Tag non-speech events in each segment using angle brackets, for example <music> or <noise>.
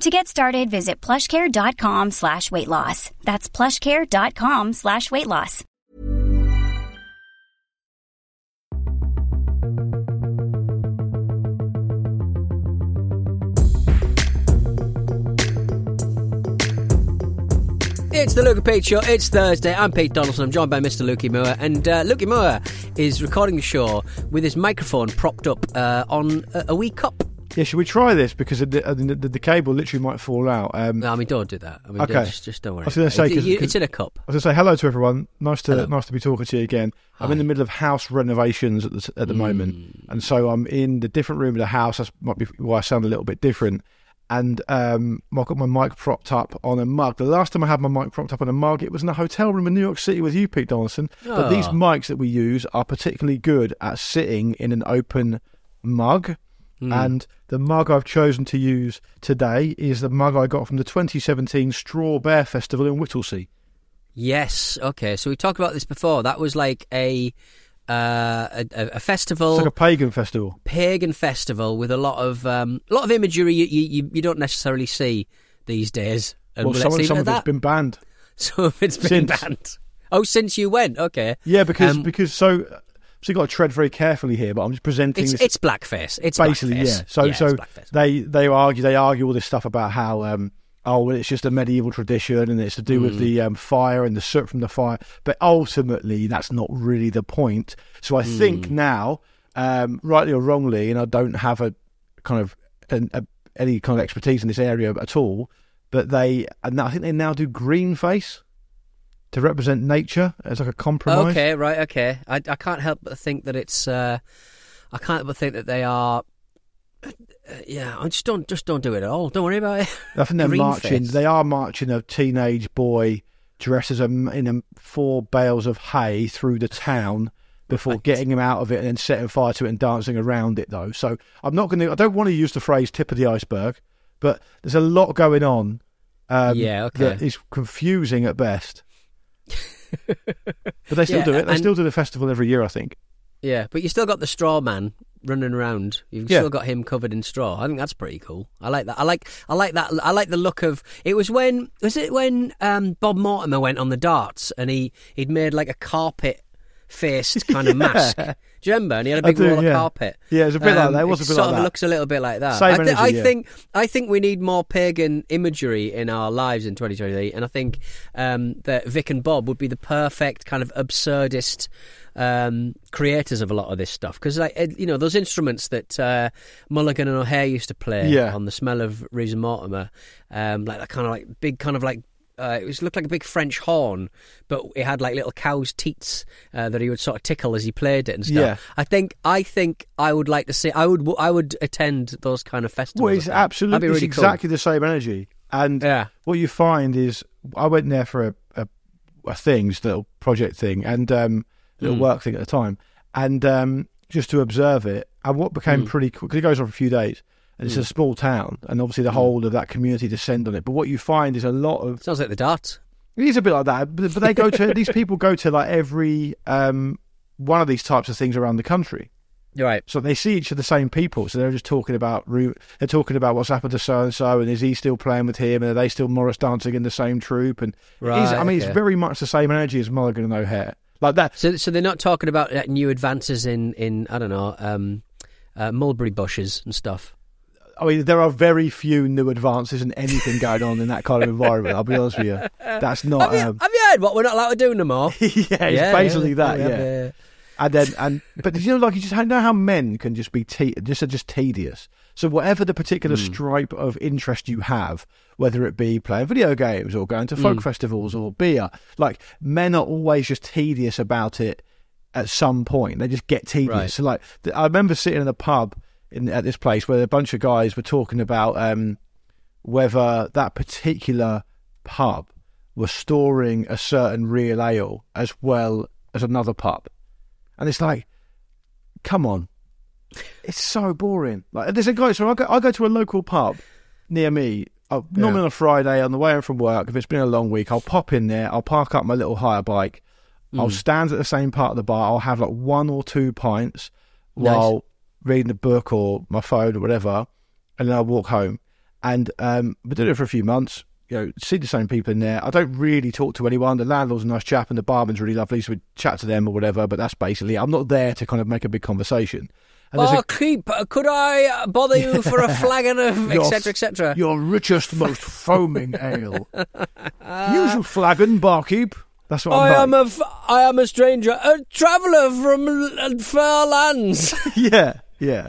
To get started, visit plushcare.com slash weight loss. That's plushcare.com slash weight loss. It's the and Pete Show. It's Thursday. I'm Pete Donaldson. I'm joined by Mr. Lukey Moore. And uh, Lukey Moore is recording the show with his microphone propped up uh, on a, a wee cup. Yeah, should we try this because the, the, the, the cable literally might fall out? Um, No, I mean, don't do that. I mean, Okay. don't- just, just don't worry. I was gonna say, It- 'cause- it's in a cup. I was going to say hello to everyone. Nice to Hello. nice to be talking to you again. I'm in the middle of house renovations at the at the moment, Mm. and so I'm in the different room of the house. That might be why I sound a little bit different. And um, I've got my mic propped up on a mug. The last time I had my mic propped up on a mug, it was in a hotel room in New York City with you, Pete Donaldson. But these Oh. mics that we use are particularly good at sitting in an open mug. Hmm. And the mug I've chosen to use today is the mug I got from the 2017 Straw Bear Festival in Whittlesey. Yes. Okay. So we talked about this before. That was like a uh, a, a festival, It's like a pagan festival. pagan festival with a lot of um, a lot of imagery you, you you- don't necessarily see these days. And Well, some, some of it's that. been banned. <laughs> Some of it's been Since. banned. Oh, since you went, okay. Yeah, because Um, because so so you got to tread very carefully here. But I'm just presenting It's this it's blackface. It's basically blackface. yeah. So yeah, so they they argue they argue all this stuff about how um oh well it's just a medieval tradition and it's to do Mm. with the um, fire and the soot from the fire. But ultimately that's not really the point. So I Mm. think now, um, rightly or wrongly, and I don't have a kind of an, a, any kind of expertise in this area at all. But they and I think they now do green face to represent nature as like a compromise. Okay, right, okay. I, I can't help but think that it's. Uh, I can't help but think that they are. Uh, yeah, I just don't just don't do it at all. Don't worry about it. I think they're <laughs> Green marching. face. They are marching a teenage boy dressed as a in a, four bales of hay through the town before Right. getting him out of it and then setting fire to it and dancing around it. Though, so I'm not going to. I don't want to use the phrase "tip of the iceberg," but there's a lot going on. Um, Yeah, okay. That is confusing at best. <laughs> but they still Yeah, do it. They and- still do the festival every year, I think. Yeah, but you still got the straw man running around. You've Yeah. still got him covered in straw. I think that's pretty cool. I like that. I like I like that. I like the look of. It was when was it when um, Bob Mortimer went on the darts and he he'd made like a carpet faced kind of <laughs> mask. Do you remember? And he had a big do, roll of yeah. carpet. Um, Yeah, it's a bit like that. It was a bit sort like of that. looks a little bit like that. Same I, thi- energy, I yeah. think I think we need more pagan imagery in our lives in 2023, and I think um, that Vic and Bob would be the perfect kind of absurdist um, creators of a lot of this stuff because, like, you know, those instruments that uh, Mulligan and O'Hare used to play Yeah. on the Smell of Reeves and Mortimer, um, like that kind of like big, kind of like. Uh, it was looked like a big French horn, but it had like little cow's teats uh, that he would sort of tickle as he played it and stuff. Yeah. I think I think I would like to see. I would I would attend those kind of festivals. Well, it's absolutely really it's cool. exactly the same energy. And Yeah. what you find is, I went there for a, a, a thing, just a little project thing, and um, little Mm. work thing at the time, and um, just to observe it. And what became Mm. pretty cool, because it goes on for a few days, and it's a Mm. small town, and obviously the whole of that community descend on it. But what you find is a lot of Sounds like the darts. it is a bit like that, but, but they go to these people go to like every um, one of these types of things around the country. Right. So they see each of the same people. So they're just talking about they're talking about what's happened to so and so, and is he still playing with him, and are they still Morris dancing in the same troupe? And is, I mean, okay. it's very much the same energy as Mulligan and O'Hare, like that. So, so they're not talking about uh, new advances in, in I don't know, um, uh, mulberry bushes and stuff. I mean, there are very few new advances and anything going on in that kind of environment. I'll be honest with you, that's not. have, you, Um, have you said what we're not allowed to do no more. <laughs> yeah, it's basically that. yeah, Yeah. And then, and but you know, like you just know how men can just be te- just are just tedious. So whatever the particular stripe of interest you have, whether it be playing video games or going to folk festivals or beer, like men are always just tedious about it. At some point, they just get tedious. Right. So, like, I remember sitting in a pub in at this place where a bunch of guys were talking about um, whether that particular pub was storing a certain real ale as well as another pub. And it's like, come on. It's so boring. Like there's a guy so I go I go to a local pub near me. uh, normally on a Friday on the way home from work, if it's been a long week, I'll pop in there, I'll park up my little hire bike, I'll stand at the same part of the bar, I'll have like one or two pints while reading a book or my phone or whatever, and then I'll walk home. And um, I've been doing it for a few months. You know, see the same people in there. I don't really talk to anyone. The landlord's a nice chap, and the barman's really lovely, so we chat to them or whatever. But that's basically. I'm not there to kind of make a big conversation. And Oh, a- keep. uh, Could I uh, bother you for a <laughs> flagon of etc. etc. Your richest, most <laughs> foaming ale. Usual flagon, barkeep. That's what I I'm am like. a, f- I am a stranger, a traveller from l- far lands. <laughs> yeah, yeah.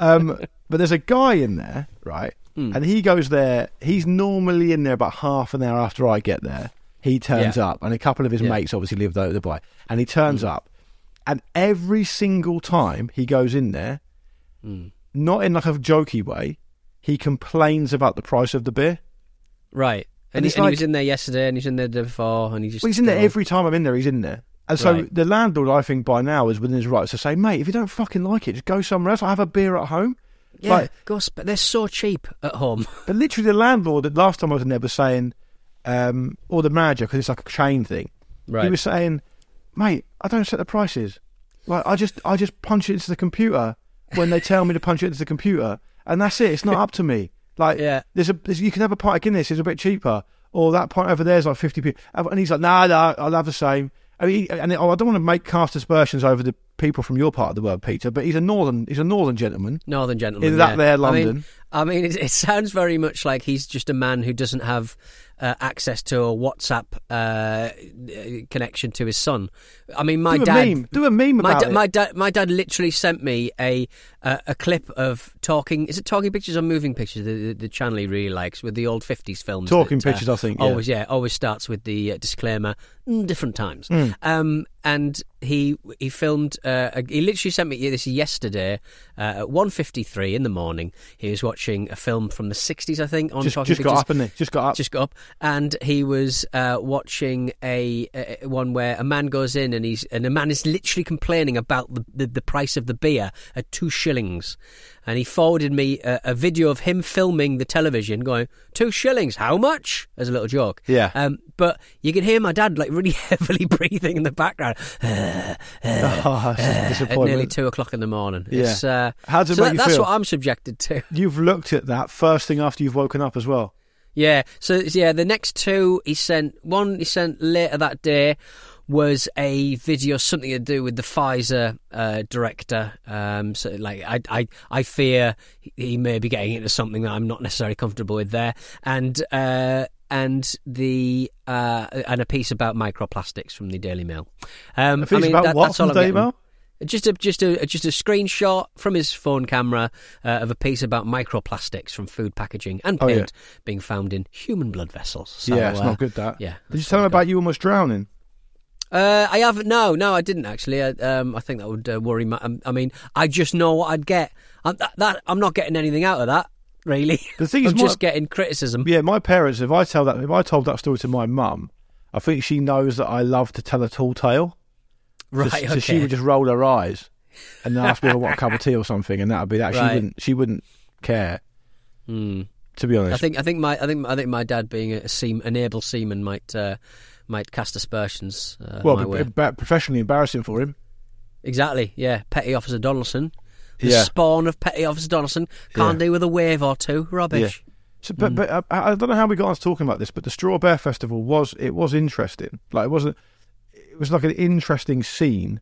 Um, but there's a guy in there, right? Hmm. And he goes there. He's normally in there about half an hour after I get there. He turns Yeah. up, and a couple of his Yeah. mates obviously live over the by. And he turns hmm. up, and every single time he goes in there, hmm. not in like a jokey way, he complains about the price of the beer. right, and, And he, and he was in there yesterday, and he's in there the day before, and he just. Well, he's in there every time I'm in there. He's in there. And so Right. the landlord, I think, by now is within his rights to say, mate, if you don't fucking like it, just go somewhere else. I have a beer at home. Yeah, Like, go sp- they're so cheap at home. <laughs> but literally, the landlord, the last time I was in there, was saying, um, or the manager, because it's like a chain thing. Right. He was saying, mate, I don't set the prices. Like, I just, I just punch it into the computer when they tell me to punch it into the computer, and that's it. It's not up to me. Like, Yeah. there's a, there's, you can have a pint of Guinness. It's a bit cheaper, or that pint over there's like fifty p. And he's like, nah, nah, I'll have the same. I mean, and I don't want to make cast aspersions over the people from your part of the world, Peter, but he's a northern, he's a northern gentleman. Northern gentleman. In that yeah. there I mean, London. I mean, it, it sounds very much like he's just a man who doesn't have uh, access to a WhatsApp uh, connection to his son. I mean, my Do dad. meme. Do a meme my, about da- it. my dad, my dad literally sent me a uh, a clip of talking. Is it talking pictures or moving pictures? The, the, the channel he really likes with the old fifties films. Talking that, uh, pictures, I think, yeah. Always, yeah, always starts with the uh, disclaimer. "Mm, different times. Hmm. Um, and he he filmed. Uh, he literally sent me this yesterday uh, at one fifty three in the morning. He was watching a film from the sixties, I think. On just, just got up, and he just got up. just got up, and he was uh, watching a, a one where a man goes in and he's and a man is literally complaining about the, the, the price of the beer at two shillings, and he forwarded me a, a video of him filming the television, going two shillings, how much? As a little joke, Yeah. Um, but you can hear my dad like really <laughs> heavily breathing in the background <laughs> oh, that's a at nearly two o'clock in the morning. Yeah. It's, uh, How does it so make that- you that's feel? what I'm subjected to. <laughs> You've looked at that first thing after you've woken up as well. Yeah. So yeah, the next two he sent one he sent later that day was a video something to do with the Pfizer uh, director. Um, so like I, I I fear he may be getting into something that I'm not necessarily comfortable with there, and uh, and the uh, and a piece about microplastics from the Daily Mail. Um, A piece I mean, about that- what that's all from Daily. Mail? Just a just a just a screenshot from his phone camera uh, of a piece about microplastics from food packaging and Oh, yeah. paint being found in human blood vessels. So, yeah, it's uh, not good. That. yeah, Did you tell him about you almost drowning? Uh, I haven't. No, no, I didn't actually. I, um, I think that would uh, worry. My, um, I mean, I just know what I'd get. I'm, that, that I'm not getting anything out of that. Really, The thing is, <laughs> I'm my- just getting criticism. Yeah, my parents. If I tell that, if I told that story to my mum, I think she knows that I love to tell a tall tale. So- Right. So, okay. she would just roll her eyes and ask me if I a cup of tea or something, and that would be that. She wouldn't. She wouldn't care. Hmm. To be honest, I think. I think my. I think. I think my dad, being a seam, an able seaman, might uh, might cast aspersions. Uh, well, my b- b- professionally embarrassing for him. exactly. Yeah, Petty Officer Donaldson. The Yeah. spawn of Petty Officer Donaldson can't Yeah. do with a wave or two. Rubbish. So, Hmm. but but uh, I, I don't know how we got on to talking about this, but the Straw Bear Festival was it was interesting. Like it wasn't. It was like an interesting scene,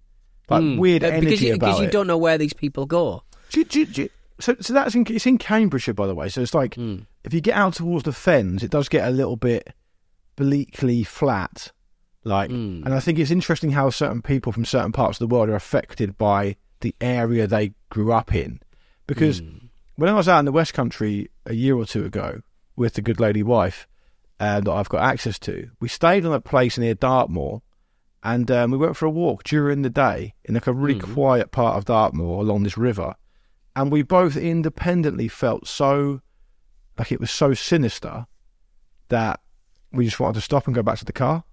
like Hmm. weird Uh, energy because you, about because you it. don't know where these people go. Do you- do you- do you- so, so that's in it's in Cambridgeshire, by the way. So it's like Hmm. if you get out towards the fens, it does get a little bit bleakly flat Like, Mm. and I think it's interesting how certain people from certain parts of the world are affected by the area they grew up in. Because Mm. when I was out in the West Country a year or two ago with the good lady wife uh, that I've got access to, we stayed on a place near Dartmoor, and um, we went for a walk during the day in like a really Mhm. quiet part of Dartmoor along this river, and we both independently felt so like it was so sinister that we just wanted to stop and go back to the car.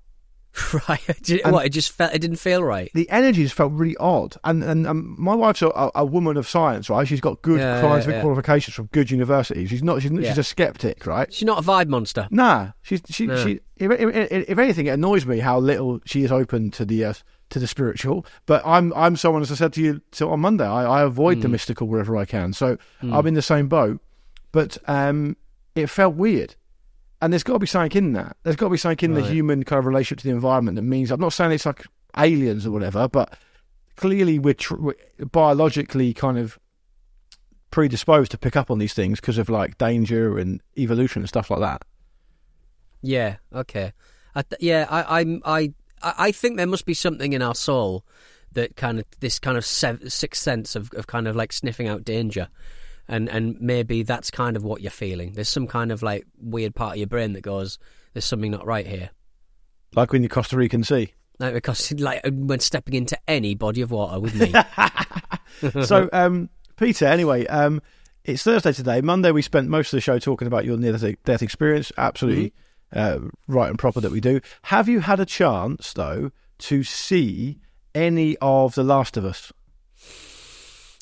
<laughs> right. What? It just felt. It didn't feel right. The energy just felt really odd, and and um, my wife's a, a woman of science, right? She's got good Yeah, scientific yeah, yeah. qualifications from good universities. She's not. She's, she's a skeptic, right? She's not a vibe monster. Nah, she's she No. she. If, if, if anything, it annoys me how little she is open to the uh, to the spiritual. But I'm I'm someone, as I said to you to, on Monday, I, I avoid the Mm. mystical wherever I can. So Mm. I'm in the same boat. But um, it felt weird, and there's got to be something in that. There's got to be something in the human kind of relationship to the environment that means. I'm not saying it's like aliens or whatever, but clearly we're, tr- we're biologically kind of predisposed to pick up on these things because of like danger and evolution and stuff like that. Yeah. Okay. I th- yeah. I, I'm. I. I I think there must be something in our soul that kind of this kind of sev- sixth sense of, of kind of like sniffing out danger, and and maybe that's kind of what you're feeling. There's some kind of like weird part of your brain that goes, "There's something not right here." Like when you Costa Rican Sea. Like because <laughs> like when stepping into any body of water with me. <laughs> so, um, Peter, anyway, um, it's Thursday today. Monday, we spent most of the show talking about your near death experience. Absolutely uh, right and proper that we do. Have you had a chance, though, to see any of The Last of Us?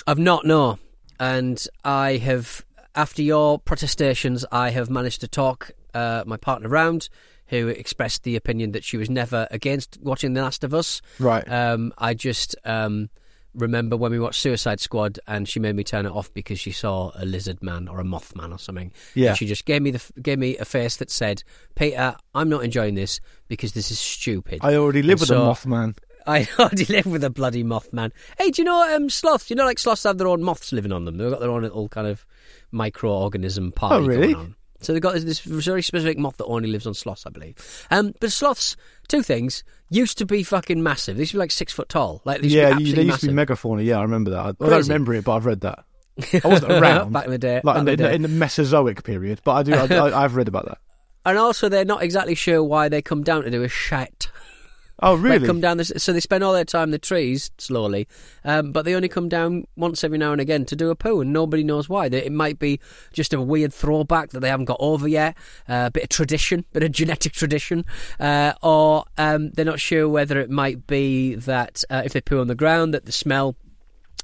I've not, no. And I have, after your protestations, I have managed to talk uh, my partner round, who expressed the opinion that she was never against watching The Last of Us. Right. Um, I just um, remember when we watched Suicide Squad, and she made me turn it off because she saw a lizard man or a moth man or something. Yeah. And she just gave me the gave me a face that said, "Peter, I'm not enjoying this because this is stupid." I already live And with so- a Mothman. <laughs> I already live with a bloody Mothman. Hey, do you know um, sloths? You know, like sloths have their own moths living on them. They've got their own little kind of microorganism party Oh, really? going on. So they've got this, this very specific moth that only lives on sloths, I believe. Um, but sloths, two things, used to be fucking massive. They used to be like six foot tall. Like they used Yeah, to be you, they used to be megafauna. Yeah, I remember that. I, I don't Crazy. remember it, but I've read that. <laughs> I wasn't around back in the day. like back in the, in the day. in the Mesozoic period, but I do. I, I, <laughs> I've read about that. and also, they're not exactly sure why they come down to do a shite. Oh, really? come down this, so they spend all their time in the trees slowly, um, but they only come down once every now and again to do a poo, and nobody knows why. They, it might be just a weird throwback that they haven't got over yet, uh, a bit of tradition, <laughs> bit of genetic tradition, uh, or um, they're not sure whether it might be that uh, if they poo on the ground, that the smell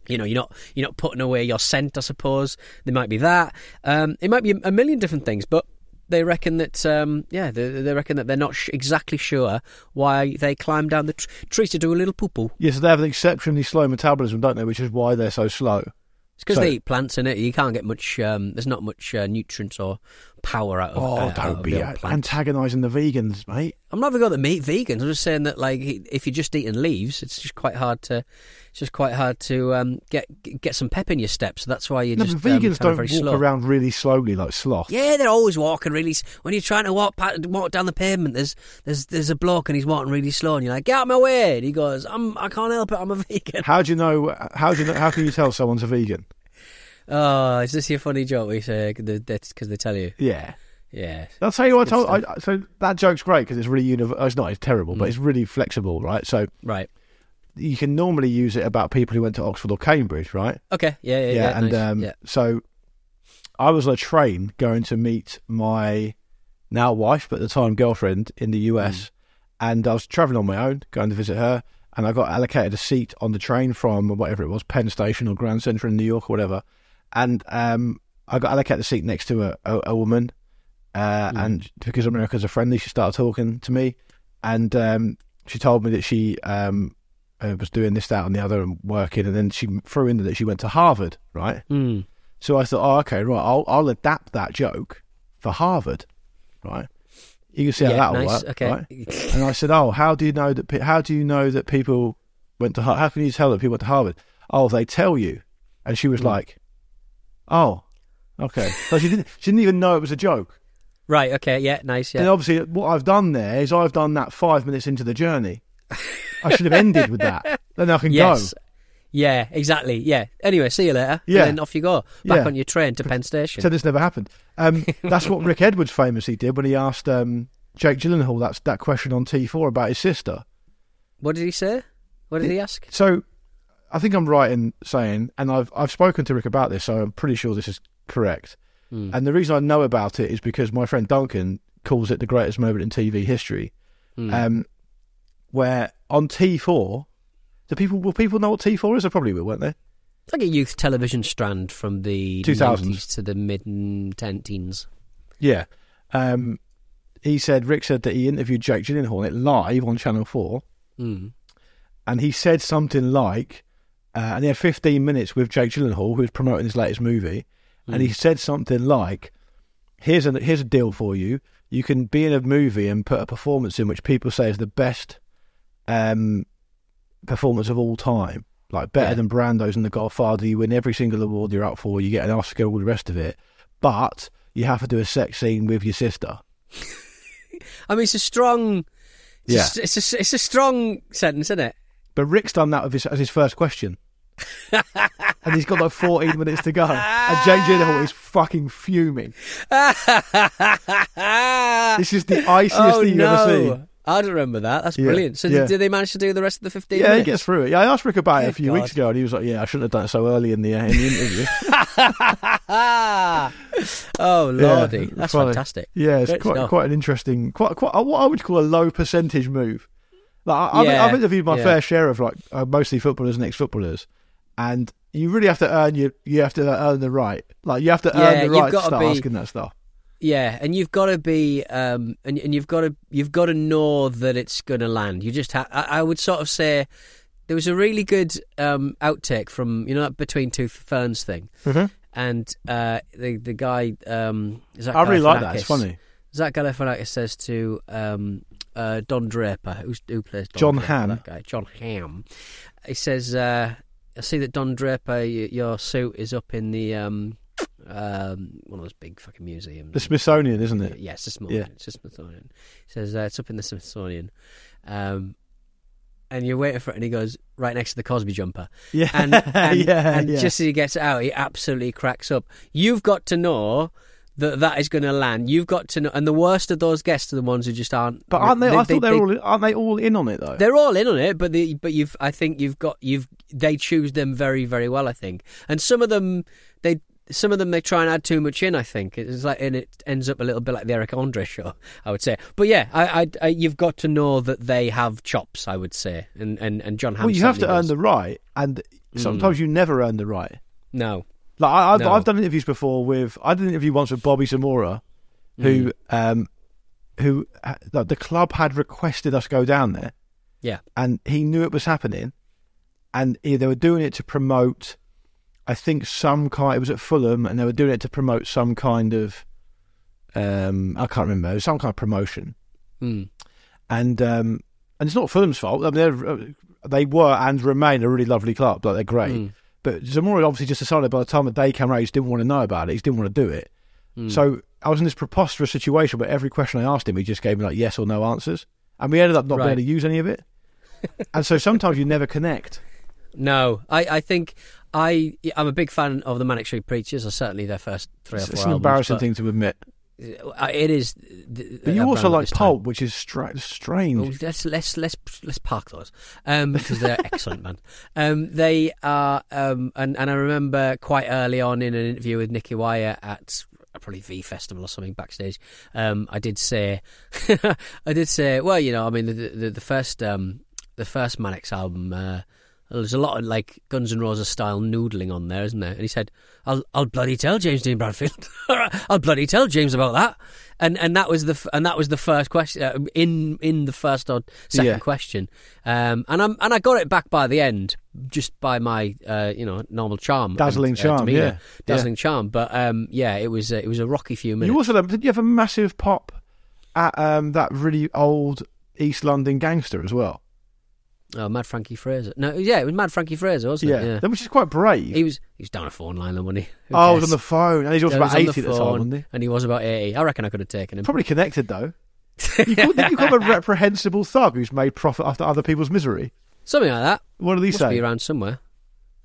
you know, you're not you're not putting away your scent. I suppose there might be that. Um, it might be a million different things, but they reckon that um, yeah, they, they reckon that they're not sh- exactly sure why they climb down the tr- tree to do a little poo poo. Yes, they have an exceptionally slow metabolism, don't they? Which is why they're so slow. It's because So- they eat plants in it. You can't get much. Um, there's not much uh, nutrients or power out of. Oh, uh, don't be antagonising the vegans, mate. I'm not even got the meat vegans. I'm just saying that like if you're just eating leaves, it's just quite hard to. It's just quite hard to um, get get some pep in your step. So that's why you No, just but um, vegans kind don't walk slow. around really slowly like sloth. Yeah, they're always walking really. When you're trying to walk walk down the pavement, there's there's there's a bloke and he's walking really slow, and you're like, "Get out of my way!" And he goes, "I'm I can't help it. I'm a <laughs> vegan." How do you know? How do you know? How can you tell someone's a vegan? Oh, is this your funny joke? We say that's because they tell you. Yeah, Yeah, I'll tell you what. I told, I, so that joke's great because it's really universal. It's not. It's terrible, but Mm. it's really flexible, right? So right. you can normally use it about people who went to Oxford or Cambridge, right? Okay. Yeah, yeah, yeah. and nice. um, yeah. so I was on a train going to meet my now wife, but at the time girlfriend in the US, Mm. and I was traveling on my own, going to visit her, and I got allocated a seat on the train from whatever it was, Penn Station or Grand Central in New York or whatever, and um, I got allocated a seat next to a, a, a woman, uh, Mm. and because Americans are friendly, she started talking to me, and um, she told me that she um, uh, was doing this, that, and the other, and working, and then she threw in that she went to Harvard, right? Mm. So I thought, oh, okay, right, I'll I'll adapt that joke for Harvard, right? You can see how yeah, that'll nice. work, okay. right? And I said, oh, how do you know that? pe- How do you know that people went to? Har- How can you tell that people went to Harvard? Oh, they tell you. And she was Mm. like, oh, okay. <laughs> So she didn't. She didn't even know it was a joke. Right. Okay. Yeah. Nice. And Yeah. obviously, what I've done there is I've done that five minutes into the journey. I should have ended with that. <laughs> Then I can Yes. go. Yeah. Exactly. Yeah. Anyway, see you later. Yeah. And then off you go back Yeah. on your train to Penn Station. So this never happened. Um, <laughs> that's what Rick Edwards famously did when he asked um, Jake Gyllenhaal that's that question on T4 about his sister. what did he say? What did he ask? So I think I'm right in saying, and I've I've spoken to Rick about this, so I'm pretty sure this is correct. Hmm. And the reason I know about it is because my friend Duncan calls it the greatest moment in TV history. Hmm. Um, where on T4, do people will people know what T4 is? They probably will, won't they? It's like a youth television strand from the 2000s. 90s to the mid teens. Yeah. Um, he said Rick said that he interviewed Jake Gyllenhaal live on Channel Four, Mm. and he said something like, uh, and he had 15 minutes with Jake Gyllenhaal, who was promoting his latest movie, and he said something like, "Here's a here's a deal for you. You can be in a movie and put a performance in which people say is the best um, performance of all time, like better Yeah. than Brando's and The Godfather. You win every single award you're up for. You get an Oscar, all the rest of it, but you have to do a sex scene with your sister." <laughs> I mean, it's a strong. It's Yeah. A, it's a it's a strong sentence, isn't it? But Rick's done that with his, as his first question. <laughs> and he's got like 14 minutes to go. And Jake Gyllenhaal is fucking fuming. <laughs> This is the iciest oh thing you've no! ever seen. I don't remember that. That's Yeah, brilliant. So yeah. did, did they manage to do the rest of the fifteen? Yeah, he gets through it. Yeah, I asked Rick about it a few God. weeks ago, and he was like, "Yeah, I shouldn't have done it so early in the uh, in the interview." <laughs> oh lordy, Yeah, that's funny. fantastic. Yeah, it's Great quite stuff. quite an interesting, quite quite what I would call a low percentage move. Like I, I've interviewed my fair share of like uh, mostly footballers and ex-footballers, and you really have to earn your you have to earn the right. Like you have to Yeah, earn the right to start be- asking that stuff. Yeah, and you've got to be, um, and and you've got to you've got to know that it's going to land. You just ha- I, I would sort of say there was a really good um, outtake from you know that between two ferns thing, Mhm. and uh, the the guy um, Zach I really like that. It's funny. Zach Galifianakis says to um, uh, Don Draper, who's, who plays Don John Draper, Hamm. that guy, Jon Hamm. He says, uh, "I see that Don Draper, your suit is up in the um, um, one of those big fucking museums. The Smithsonian, isn't it? Yeah, the Smithsonian. Yeah. It's the Smithsonian. He says uh, it's up in the Smithsonian. Um, and you're waiting for it, and he goes right next to the Cosby jumper. Yeah, And, <laughs> and, yeah, and yeah. just as he gets out, he absolutely cracks up. You've got to know that that is going to land. You've got to know, and the worst of those guests are the ones who just aren't. But aren't they? I thought they, they- all aren't they all in on it though? they're all in on it, but the, but you've I think you've got you've they choose them very very well. I think, and some of them they some of them they try and add too much in. I think it's like and it ends up a little bit like the Eric Andre show. I would say, but yeah, I, I, I you've got to know that they have chops. I would say, and and and Jon Hamm. well, you have to certainly earn the right, and hmm. sometimes you never earn the right. no. Like I, I've, No. I've done interviews before with I did an interview once with Bobby Zamora, who Mm. um who like, the club had requested us go down there, Yeah. and he knew it was happening, and he, they were doing it to promote. I think some kind. It was at Fulham, and they were doing it to promote some kind of. Um, I can't remember. It was some kind of promotion, Mm. and um, and it's not Fulham's fault. I mean, uh, they were and remain a really lovely club. Like they're great. Mm. But Zamora obviously just decided by the time the day came around, he just didn't want to know about it. He didn't want to do it. Mm. So I was in this preposterous situation where every question I asked him, he just gave me like yes or no answers, and we ended up not being able to use any of it. <laughs> and so sometimes you never connect. No, I, I think I I'm a big fan of the Manic Street Preachers. Or certainly their first three or It's, four it's an embarrassing but thing to admit. Uh, It is. But you also like. Pulp, which is stra- Oh, strange. let's let's let's let's park those um, because they're <laughs> excellent, man. Um, they are, um, and and I remember quite early on in an interview with Nicky Wire at probably V Festival or something backstage. Um, I did say, <laughs> I did say, well, you know, I mean, the the, the first um, the first Manics album. Uh, there's a lot of like Guns N' Roses style noodling on there, isn't there? And he said, "I'll, I'll bloody tell James Dean Bradfield. <laughs> I'll bloody tell James about that." And and that was the f- and that was the first question uh, in in the first or second Yeah. question. Um, and I'm and I got it back by the end, just by my uh, you know normal charm, Dazzling and, uh, charm, yeah. dazzling charm. But um, yeah, it was uh, it was a rocky few minutes. You also did you have a massive pop at um, that really old East London gangster as well? Oh, Mad Frankie Fraser. No, yeah, it was Mad Frankie Fraser, wasn't Yeah. it? Yeah. Then which is quite brave. He was he was down a phone line, wasn't he? Who oh, he was on the phone, and he was Yeah, about he was eighty at the time, wasn't he? And he was about 80. I reckon I could have taken him. Probably connected though. you, <laughs> called, you call a reprehensible thug who's made profit after other people's misery. Something like that. What did he Must say? be around somewhere.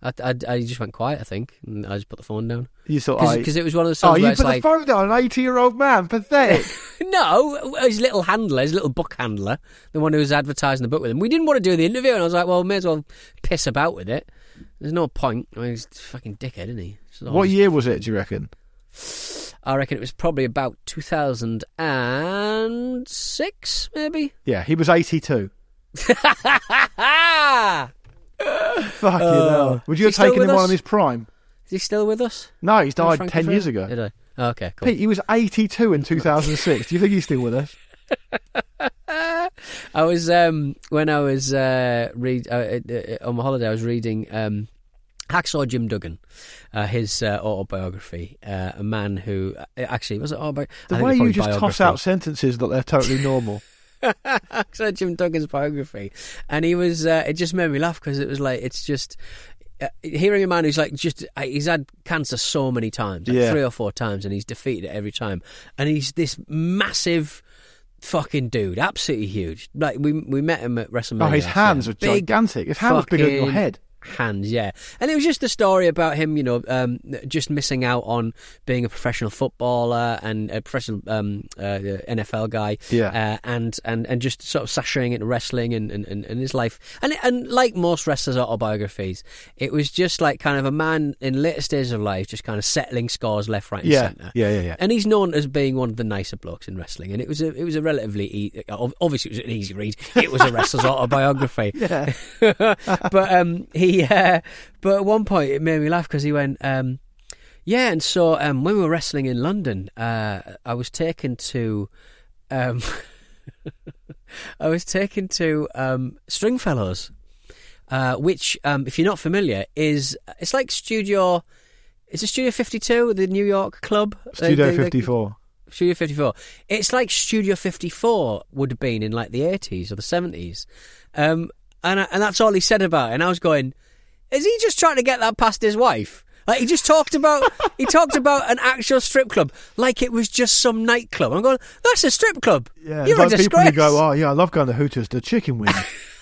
I, I, I just went quiet, I think, and I just put the phone down. You thought, Because it was one of oh, the oh, you put like, the phone down, an eighty-year-old man, pathetic. <laughs> no, his little handler, his little book handler, the one who was advertising the book with him. We didn't want to do the interview, and I was like, well, may as well piss about with it. There's no point. I mean, he's a fucking dickhead, isn't he? So what year was it? Do you reckon? I reckon it was probably about 2006, maybe. Yeah, he was eighty-two. <laughs> Fucking Oh. hell! Would you have Is he still taken him while in his prime? Is he still with us? No, he's died ten years ago. Did I? Oh, okay, cool. Pete, he was eighty-two in two thousand six. Do you think he's still with us? <laughs> I was um, when I was uh, read uh, uh, uh, on my holiday. I was reading um, Hacksaw Jim Duggan, uh, his uh, autobiography. Uh, a man who uh, actually was it autobiography? The way you just toss out sentences that they're totally normal. <laughs> <laughs> Hacksaw Jim Duggan's biography, and he was. Uh, it just made me laugh because it was like it's just. Uh, hearing a man who's like just uh, he's had cancer so many times like Yeah. three or four times and he's defeated it every time and he's this massive fucking dude absolutely huge like we we met him at WrestleMania Oh, his hands are gigantic. His hand was bigger than your head. Hands, yeah. And it was just a story about him, you know, um, just missing out on being a professional footballer and a professional um, uh, NFL guy, Yeah. uh, and and and just sort of sashaying into wrestling and, and, and, his life. And and like most wrestlers' autobiographies, it was just like kind of a man in later stages of life, just kind of settling scores left, right, and Yeah, centre. yeah, yeah, yeah. And he's known as being one of the nicer blokes in wrestling, and it was a it was a relatively e- obviously it was an easy read. It was a wrestler's <laughs> autobiography. Yeah. <laughs> but um, he, <laughs> uh, but at one point it made me laugh because he went, um, yeah. And so um, when we were wrestling in London, uh, I was taken to, um, <laughs> I was taken to um, Stringfellows, uh, which, um, if you're not familiar, is it's like Studio. It's a Studio 52, the New York club. Studio They- they- they- 54. Studio 54. It's like Studio 54 would have been in like the 80s or the 70s. Um, and, I- and that's all he said about it. And I was going, is he just trying to get that past his wife? Like he just talked about, he <laughs> talked about an actual strip club like it was just some nightclub. I'm going, that's a strip club. Yeah, You're a like people who go, oh yeah, I love going to Hooters. The chicken wings,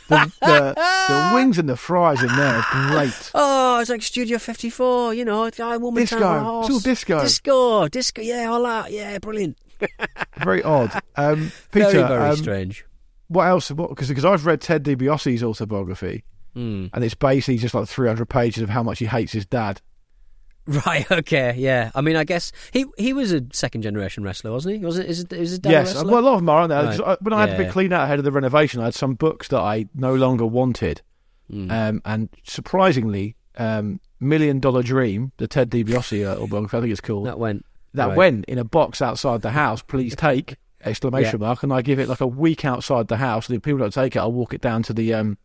the, the, the <laughs> wings and the fries in there are great. Oh, it's like Studio 54, you know, like woman Disco. time on a horse. It's all disco. Disco, disco, yeah, all that, yeah, brilliant. <laughs> Very odd. Um, Peter, very, very um, strange. what else? Because because I've read Ted DiBiase's autobiography, Hmm. and it's basically just like 300 pages of how much he hates his dad. Right. <laughs> Okay. Yeah. I mean, I guess he he was a second generation wrestler, wasn't he? Wasn't is, it- is his dad a yes, wrestler? well, a lot of them are, aren't they? Right. I- When I had Yeah, the big yeah. clean out ahead of the renovation, I had some books that I no longer wanted, Hmm. um, and surprisingly, um, Million Dollar Dream, the Ted DiBiase uh, autobiography, I think it's called. that went. that right. went in a box outside the house. Please <laughs> take exclamation Yeah. mark, and I give it like a week outside the house. And if people don't take it, I'll walk it down to the um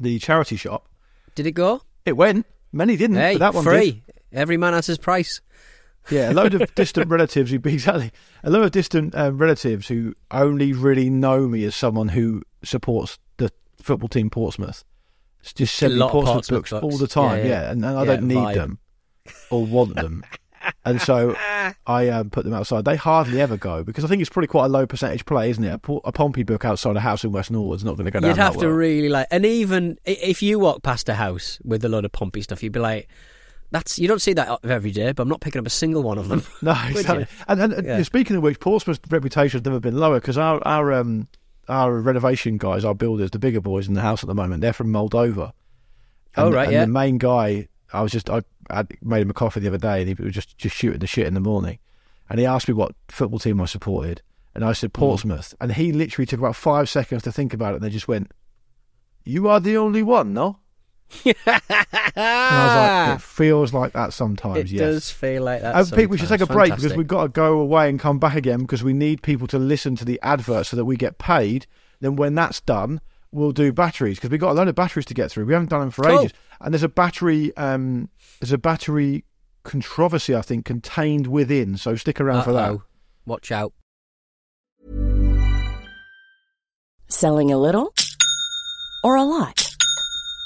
the charity shop. Did it go? It went. Many didn't, Hey, but that one free. Every man has his price. Yeah, a load of <laughs> distant relatives who be <laughs> exactly a load of distant um, relatives who only really know me as someone who supports the football team Portsmouth. It's just send me Portsmouth, Portsmouth books, books. all the time. Yeah, Yeah, yeah. and, and I Yeah, don't need vibe. them or want them. <laughs> And so I um, put them outside. They hardly ever go because I think it's probably quite a low percentage play, isn't it? A, Po- a Pompey book outside a house in West Norwood's not going to go down You'd have to well. really like, and even if you walk past a house with a load of Pompey stuff, you'd be like, "That's you don't see that every day." But I'm not picking up a single one of them. <laughs> No, exactly. And, and, and Yeah. speaking of which, Portsmouth's reputation has never been lower because our our um our renovation guys, our builders, the bigger boys in the house at the moment, they're from Moldova. Oh, And- right, and yeah. the main guy, I was just I, I made him a coffee the other day, and he was just just shooting the shit in the morning, and he asked me what football team I supported, and I Hmm. said Portsmouth, and he literally took about five seconds to think about it, and they just went, "You are the only one, no?" And I was like, "It <laughs> feels like that sometimes." It yes. does feel like that. And Pete, we should take a break because we've got to go away and come back again because we need people to listen to the advert so that we get paid. Then when that's done, we'll do batteries because we've got a load of batteries to get through. We haven't done them for Cool. ages, and there's a battery, um, there's a battery controversy I think contained within. So stick around for that. Watch out. Selling a little or a lot?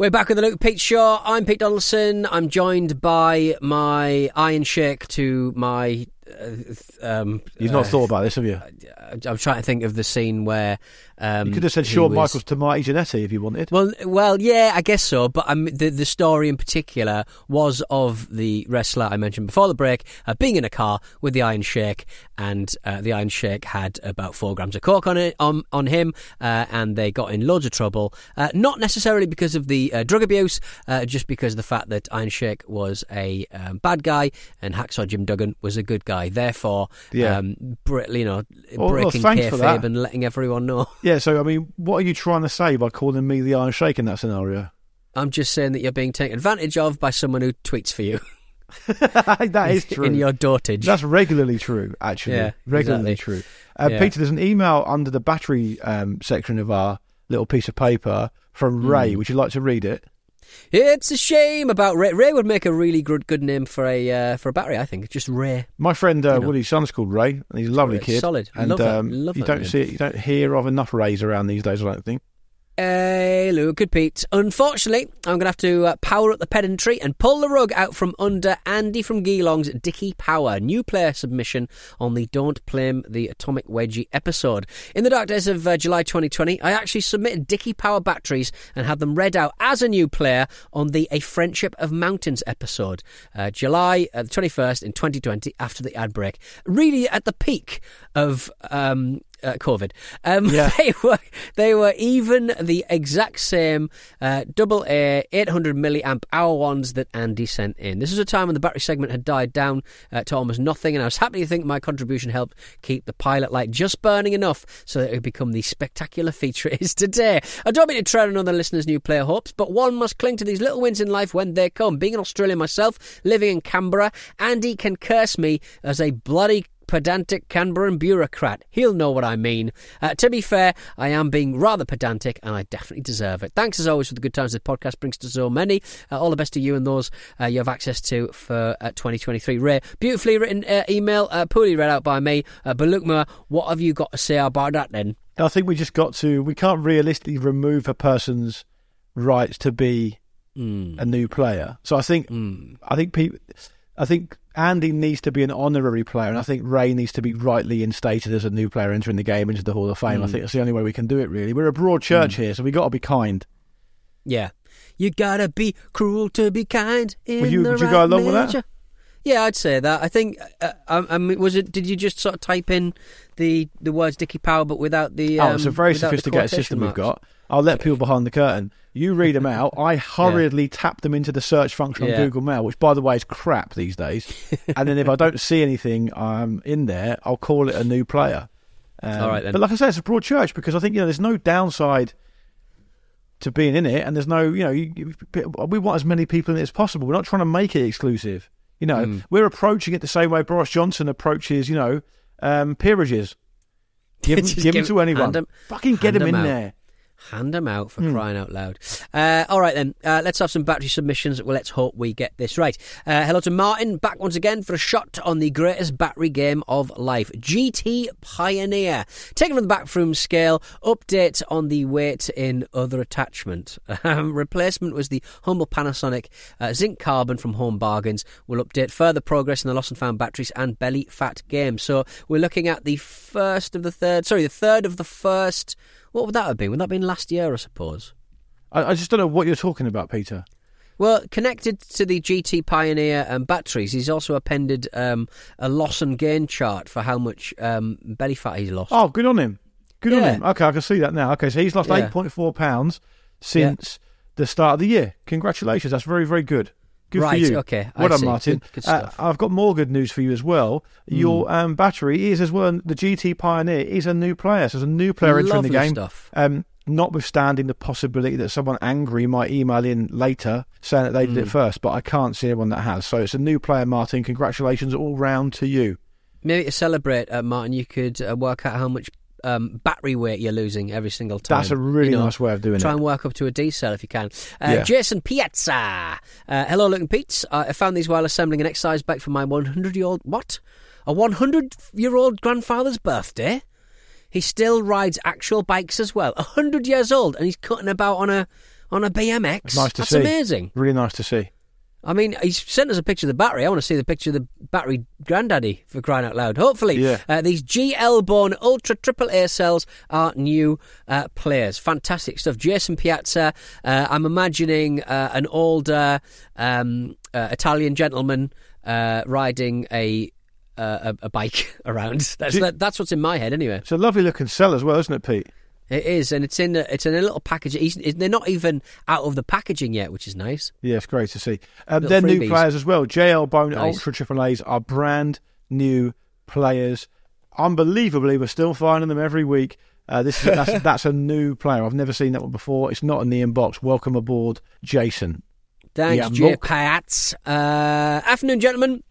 We're back with the Luke Pete Show. I'm Pete Donaldson. I'm joined by my Iron Sheik to my. Uh, um, You've not uh, thought about this, have you? I'm trying to think of the scene where um, You could have said Shawn was- Michaels to Marty Jannetty if you wanted. Well, well, yeah, I guess so. But um, the the story in particular was of the wrestler I mentioned before the break uh, being in a car with the Iron Sheik, and uh, the Iron Sheik had about four grams of coke on it on on him, uh, and they got in loads of trouble. Uh, not necessarily because of the uh, drug abuse, uh, just because of the fact that Iron Sheik was a um, bad guy and Hacksaw Jim Duggan was a good guy. Therefore, Yeah. um, bre- you know, Well, well, breaking thanks for kayfabe and letting everyone know. Yeah, <laughs> so I mean, what are you trying to say by calling me the Iron Sheik in that scenario? I'm just saying that you're being taken advantage of by someone who tweets for you. <laughs> <laughs> that is true. in your dotage. That's regularly true, actually. Yeah, regularly exactly. true. Uh, Yeah. Peter, there's an email under the battery um, section of our little piece of paper from Hmm. Ray. Would you like to read it? It's a shame about Ray. Ray would make a really good good name for a uh, for a battery. I think just Ray. My friend uh, You know. Woody's son's called Ray, and he's a lovely Ray, kid. solid. And Love um, Love you don't name. see, you don't hear of enough Rays around these days. I don't think. Hey, Luke and Pete. Unfortunately, I'm going to have to uh, power up the pedantry and pull the rug out from under Andy from Geelong's Dicky Power. New player submission on the Don't Blame the Atomic Wedgie episode. In the dark days of uh, July 2020, I actually submitted Dicky Power batteries and had them read out as a new player on the A Friendship of Mountains episode. Uh, July uh, the 21st in 2020 after the ad break. Really at the peak of. Um, uh, COVID. Um, Yeah. <laughs> they were they were even the exact same uh, double A 800 milliamp hour ones that Andy sent in. This was a time when the battery segment had died down uh, to almost nothing, and I was happy to think my contribution helped keep the pilot light just burning enough so that it would become the spectacular feature it is today. I don't mean to tread on other listeners' new player hopes, but one must cling to these little wins in life when they come. Being an Australian myself, living in Canberra, Andy can curse me as a bloody pedantic Canberran bureaucrat. He'll know what I mean. Uh, to be fair, I am being rather pedantic and I definitely deserve it. Thanks as always for the good times this podcast brings to so many. Uh, all the best to you and those uh, you have access to for uh, 2023. Ray, beautifully written uh, email, uh, poorly read out by me. Uh, but look, what have you got to say about that then? I think we just got to. We can't realistically remove a person's rights to be Hmm. a new player. So I think I think people. I think Andy needs to be an honorary player, and I think Ray needs to be rightly instated as a new player entering the game into the Hall of Fame. I Mm. think that's the only way we can do it. Really, we're a broad church here, so we got to be kind. Yeah. You gotta be cruel to be kind. In Would you- the would you right go along with that? Yeah, I'd say that. I think. Uh, I, I mean, was it? Did you just sort of type in the the words Dickie Power, but without the? Um, oh, it's a very sophisticated system we've got. I'll let people behind the curtain. You read them out. I <laughs> hurriedly tap them into the search function on Yeah. Google Mail, which, by the way, is crap these days. <laughs> and then if I don't see anything um, in there, I'll call it a new player. Um, All right, then. But like I said, it's a broad church because I think you know there's no downside to being in it, and there's no you know you, you- we want as many people in it as possible. We're not trying to make it exclusive. You know, Mm. we're approaching it the same way Boris Johnson approaches you know um, peerages. Give <laughs> them, give give- to anyone. hand 'em- Fucking get them 'em in out. there. Hand them out for Hmm. crying out loud. Uh, all right then, uh, let's have some battery submissions. Well, let's hope we get this right. Uh, hello to Martin, back once again for a shot on the greatest battery game of life, GT Pioneer. Taken from the backroom scale, update on the weight in other attachment. <laughs> Um, replacement was the humble Panasonic uh, zinc carbon from Home Bargains. We'll update further progress in the lost and found batteries and belly fat game. So we're looking at the first of the third, sorry, the third of the first. What would that have been? Would that have been last year, I suppose? I, I just don't know what you're talking about, Peter. Well, connected to the GT Pioneer and batteries, he's also appended um, a loss and gain chart for how much um, belly fat he's lost. Oh, good on him. Good on him. Okay, I can see that now. Okay, so he's lost Yeah. 8.4 pounds since the start of the year. Congratulations. That's very, very good. Good Right, for you. okay, Well done. Martin. Good- good Uh. I've got more good news for you as well. Your um, battery is as well. The GT Pioneer is a new player. So there's a new player entering the game. stuff. Um, notwithstanding the possibility that someone angry might email in later saying that they did it Hmm. first, but I can't see anyone that has. So it's a new player, Martin. Congratulations all round to you. Maybe to celebrate, uh, Martin, you could uh, work out how much um, battery weight you're losing every single time. That's a really You know, nice way of doing Try it. Try and work up to a D cell if you can. Uh, Yeah. Jason Piazza. Uh, hello, looking Pete. Uh, I found these while assembling an exercise bike for my 100 year old. What? A 100 year old grandfather's birthday? He still rides actual bikes as well. 100 years old and he's cutting about on a on a BMX. Nice to That's see. amazing. Really nice to see. I mean, he's sent us a picture of the battery. I want to see the picture of the battery granddaddy for crying out loud. Hopefully, Yeah. uh, these GL Born Ultra Triple A cells are new uh, players. Fantastic stuff. Jason Piazza. Uh, I'm imagining uh, an older um, uh, Italian gentleman uh, riding a, uh, a a bike <laughs> around. That's that, that's what's in my head anyway. It's a lovely looking cell as well, isn't it, Pete? It is, and it's in a, it's in a little package. He's, they're not even out of the packaging yet, which is nice. Yeah, it's great to see. Um, they're new players as well. JL Bone Nice. Ultra Triple A's are brand new players. Unbelievably, we're still finding them every week. Uh, this is, that's, <laughs> that's a new player. I've never seen that one before. It's not in the inbox. Welcome aboard, Jason. Thanks, Yeah, Jay. Pats. Uh, afternoon, gentlemen.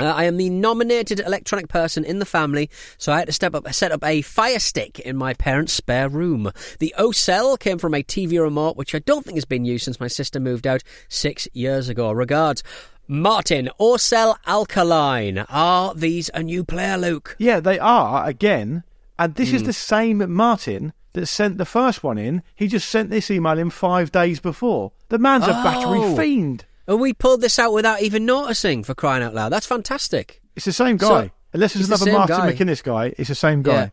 Uh, I am the nominated electronic person in the family, so I had to step up, set up a Fire Stick in my parents' spare room. The O-Cell came from a TV remote, which I don't think has been used since my sister moved out six years ago. Regards, Martin. O-Cell Alkaline. Are these a new player, Luke? Yeah, they are again. And this is Hmm. the same Martin that sent the first one in. He just sent this email in five days before. The man's a battery Oh. fiend. And we pulled this out without even noticing, for crying out loud. That's fantastic. It's the same So, guy. Unless it's there's another Martin guy. McInnes guy, it's the same guy. Yeah.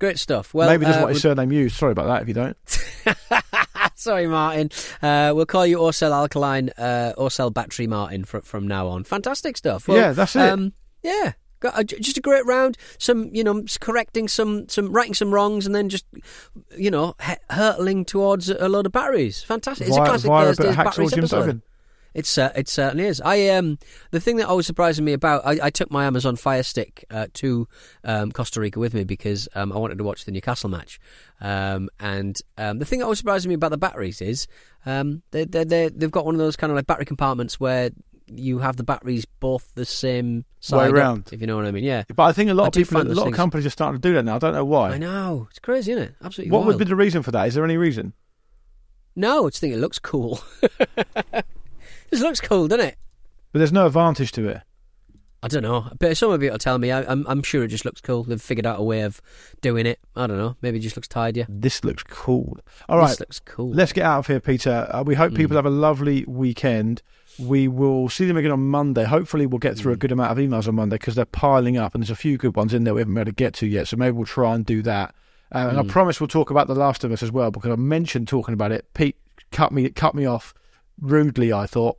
Great stuff. Well, Maybe doesn't uh, want his surname used. Sorry about that if you don't. <laughs> Sorry, Martin. Uh, we'll call you Orcel Alkaline, uh, Orcel Battery Martin from from now on. Fantastic stuff. Well, Yeah, that's it. Um, yeah, Got a- just a great round. Some, you know, correcting some, some righting some wrongs, and then just, you know, hurtling towards a load of batteries. Fantastic. It's a classic via a bit of Thursday's batteries episode. Duggan. It's uh, it certainly is. I um the thing that always surprises me about I, I took my Amazon Fire Stick uh, to um, Costa Rica with me because um, I wanted to watch the Newcastle match. Um, and um, the thing that always surprises me about the batteries is um, they they they they've got one of those kind of like battery compartments where you have the batteries both the same side up, if you know what I mean. Yeah. But I think a lot I of people, a lot of companies are starting to do that now. I don't know why. I know it's crazy, isn't it? Absolutely. What would be the reason for that? Is there any reason? No, I just think it looks cool. <laughs> this looks cool, doesn't it? But there's no advantage to it. I don't know, but some of you will tell me. I, I'm, I'm sure it just looks cool. They've figured out a way of doing it. I don't know. Maybe it just looks tidier. This looks cool. All right, This looks cool. let's get out of here, Peter. Uh, we hope people have a lovely weekend. We will see them again on Monday. Hopefully, we'll get through a good amount of emails on Monday because they're piling up, and there's a few good ones in there we haven't been able to get to yet. So maybe we'll try and do that. Uh, and I promise we'll talk about The Last of Us as well because I mentioned talking about it. Pete cut me cut me off rudely, I thought,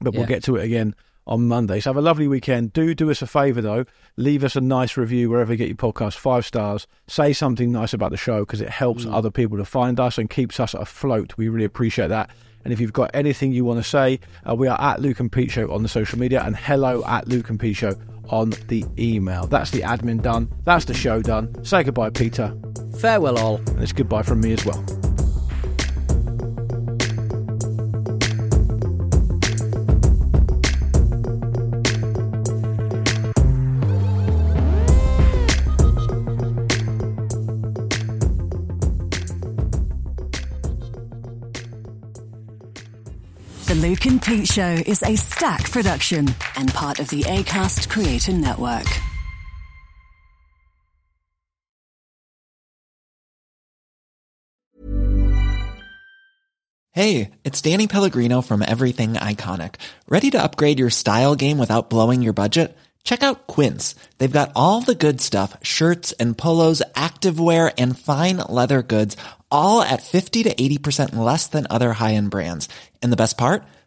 but we'll Yeah. get to it again on Monday. So have a lovely weekend. Do do us a favour though. Leave us a nice review wherever you get your podcast, five stars. Say something nice about the show because it helps other people to find us and keeps us afloat. We really appreciate that. And if you've got anything you want to say, uh, we are at Luke and Pete Show on the social media and hello at Luke and Pete Show on the email. That's the admin done. That's the show done. Say goodbye, Peter. Farewell, all. And it's goodbye from me as well. Luke and Pete Show is Acast production and part of the ACAST Creator Network. Hey, it's Danny Pellegrino from Everything Iconic. Ready to upgrade your style game without blowing your budget? Check out Quince. They've got all the good stuff shirts and polos, activewear, and fine leather goods, all at 50 to 80% less than other high end brands. And the best part?